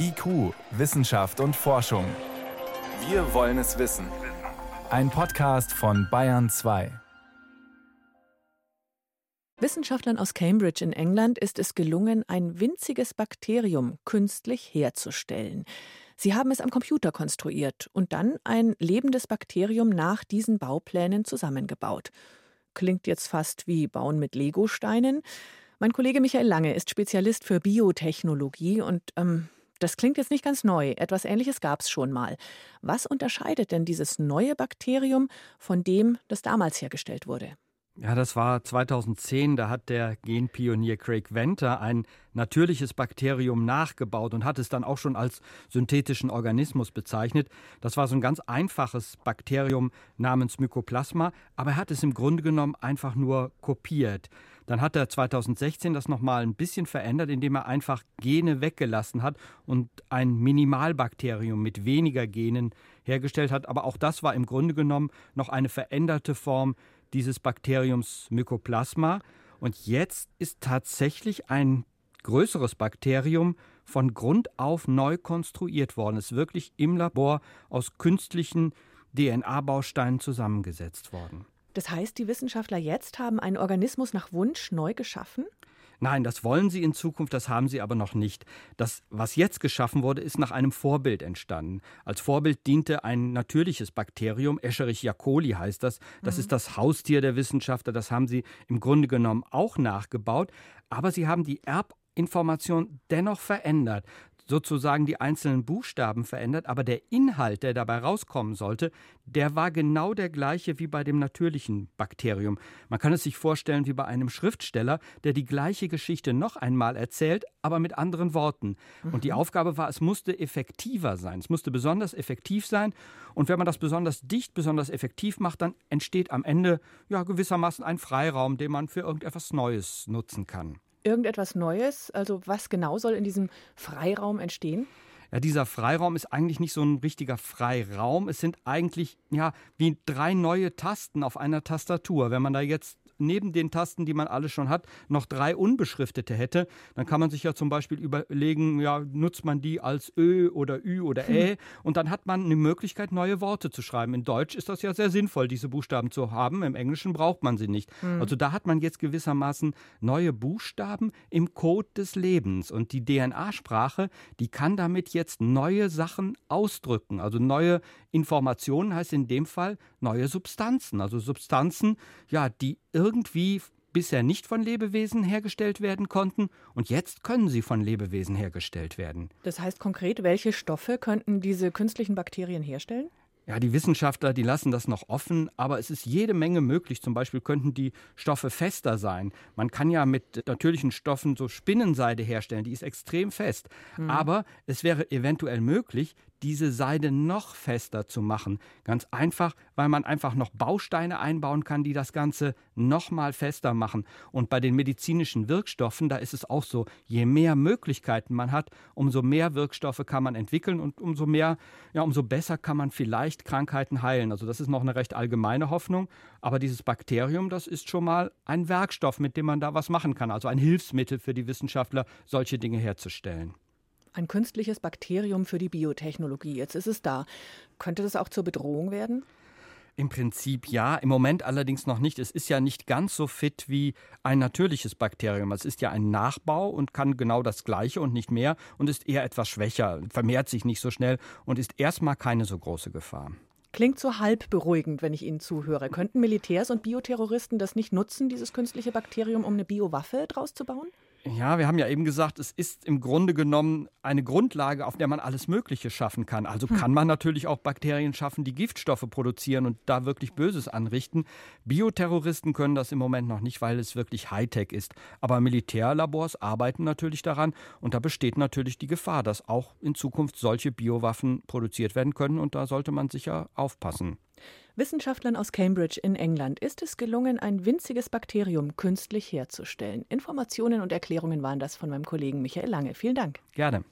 IQ, Wissenschaft und Forschung. Wir wollen es wissen. Ein Podcast von Bayern 2. Wissenschaftlern aus Cambridge in England ist es gelungen, ein winziges Bakterium künstlich herzustellen. Sie haben es am Computer konstruiert und dann ein lebendes Bakterium nach diesen Bauplänen zusammengebaut. Klingt jetzt fast wie Bauen mit Legosteinen. Mein Kollege Michael Lange ist Spezialist für Biotechnologie und ähm, das klingt jetzt nicht ganz neu. Etwas Ähnliches gab es schon mal. Was unterscheidet denn dieses neue Bakterium von dem, das damals hergestellt wurde? Ja, das war 2010. Da hat der Genpionier Craig Venter ein natürliches Bakterium nachgebaut und hat es dann auch schon als synthetischen Organismus bezeichnet. Das war so ein ganz einfaches Bakterium namens Mycoplasma, aber er hat es im Grunde genommen einfach nur kopiert. Dann hat er 2016 das nochmal ein bisschen verändert, indem er einfach Gene weggelassen hat und ein Minimalbakterium mit weniger Genen hergestellt hat. Aber auch das war im Grunde genommen noch eine veränderte Form dieses Bakteriums Mycoplasma. Und jetzt ist tatsächlich ein größeres Bakterium von Grund auf neu konstruiert worden. Es ist wirklich im Labor aus künstlichen DNA-Bausteinen zusammengesetzt worden. Das heißt, die Wissenschaftler jetzt haben einen Organismus nach Wunsch neu geschaffen? Nein, das wollen sie in Zukunft, das haben sie aber noch nicht. Das, was jetzt geschaffen wurde, ist nach einem Vorbild entstanden. Als Vorbild diente ein natürliches Bakterium, Escherichia coli heißt das. Das mhm. ist das Haustier der Wissenschaftler, das haben sie im Grunde genommen auch nachgebaut. Aber sie haben die Erbinformation dennoch verändert sozusagen die einzelnen Buchstaben verändert, aber der Inhalt, der dabei rauskommen sollte, der war genau der gleiche wie bei dem natürlichen Bakterium. Man kann es sich vorstellen wie bei einem Schriftsteller, der die gleiche Geschichte noch einmal erzählt, aber mit anderen Worten. Und die mhm. Aufgabe war, es musste effektiver sein. Es musste besonders effektiv sein. Und wenn man das besonders dicht, besonders effektiv macht, dann entsteht am Ende ja gewissermaßen ein Freiraum, den man für irgendetwas Neues nutzen kann irgendetwas Neues? Also was genau soll in diesem Freiraum entstehen? Ja, dieser Freiraum ist eigentlich nicht so ein richtiger Freiraum. Es sind eigentlich ja wie drei neue Tasten auf einer Tastatur. Wenn man da jetzt neben den Tasten, die man alle schon hat, noch drei unbeschriftete hätte, dann kann man sich ja zum Beispiel überlegen, ja, nutzt man die als Ö oder Ü oder Ä und dann hat man eine Möglichkeit, neue Worte zu schreiben. In Deutsch ist das ja sehr sinnvoll, diese Buchstaben zu haben. Im Englischen braucht man sie nicht. Mhm. Also da hat man jetzt gewissermaßen neue Buchstaben im Code des Lebens und die DNA-Sprache, die kann damit jetzt neue Sachen ausdrücken. Also neue Informationen heißt in dem Fall neue Substanzen. Also Substanzen, ja, die irgendwie bisher nicht von Lebewesen hergestellt werden konnten und jetzt können sie von Lebewesen hergestellt werden. Das heißt konkret, welche Stoffe könnten diese künstlichen Bakterien herstellen? Ja, die Wissenschaftler, die lassen das noch offen, aber es ist jede Menge möglich. Zum Beispiel könnten die Stoffe fester sein. Man kann ja mit natürlichen Stoffen so Spinnenseide herstellen, die ist extrem fest. Mhm. Aber es wäre eventuell möglich, diese Seide noch fester zu machen. Ganz einfach, weil man einfach noch Bausteine einbauen kann, die das Ganze noch mal fester machen. Und bei den medizinischen Wirkstoffen, da ist es auch so, je mehr Möglichkeiten man hat, umso mehr Wirkstoffe kann man entwickeln und umso mehr, ja, umso besser kann man vielleicht Krankheiten heilen. Also das ist noch eine recht allgemeine Hoffnung. Aber dieses Bakterium, das ist schon mal ein Werkstoff, mit dem man da was machen kann. Also ein Hilfsmittel für die Wissenschaftler, solche Dinge herzustellen. Ein künstliches Bakterium für die Biotechnologie. Jetzt ist es da. Könnte das auch zur Bedrohung werden? Im Prinzip ja, im Moment allerdings noch nicht. Es ist ja nicht ganz so fit wie ein natürliches Bakterium. Es ist ja ein Nachbau und kann genau das Gleiche und nicht mehr und ist eher etwas schwächer, vermehrt sich nicht so schnell und ist erstmal keine so große Gefahr. Klingt so halb beruhigend, wenn ich Ihnen zuhöre. Könnten Militärs und Bioterroristen das nicht nutzen, dieses künstliche Bakterium, um eine Biowaffe draus zu bauen? Ja, wir haben ja eben gesagt, es ist im Grunde genommen eine Grundlage, auf der man alles Mögliche schaffen kann. Also hm. kann man natürlich auch Bakterien schaffen, die Giftstoffe produzieren und da wirklich Böses anrichten. Bioterroristen können das im Moment noch nicht, weil es wirklich Hightech ist. Aber Militärlabors arbeiten natürlich daran und da besteht natürlich die Gefahr, dass auch in Zukunft solche Biowaffen produziert werden können und da sollte man sicher aufpassen. Wissenschaftlern aus Cambridge in England ist es gelungen, ein winziges Bakterium künstlich herzustellen. Informationen und Erklärungen waren das von meinem Kollegen Michael Lange. Vielen Dank. Gerne.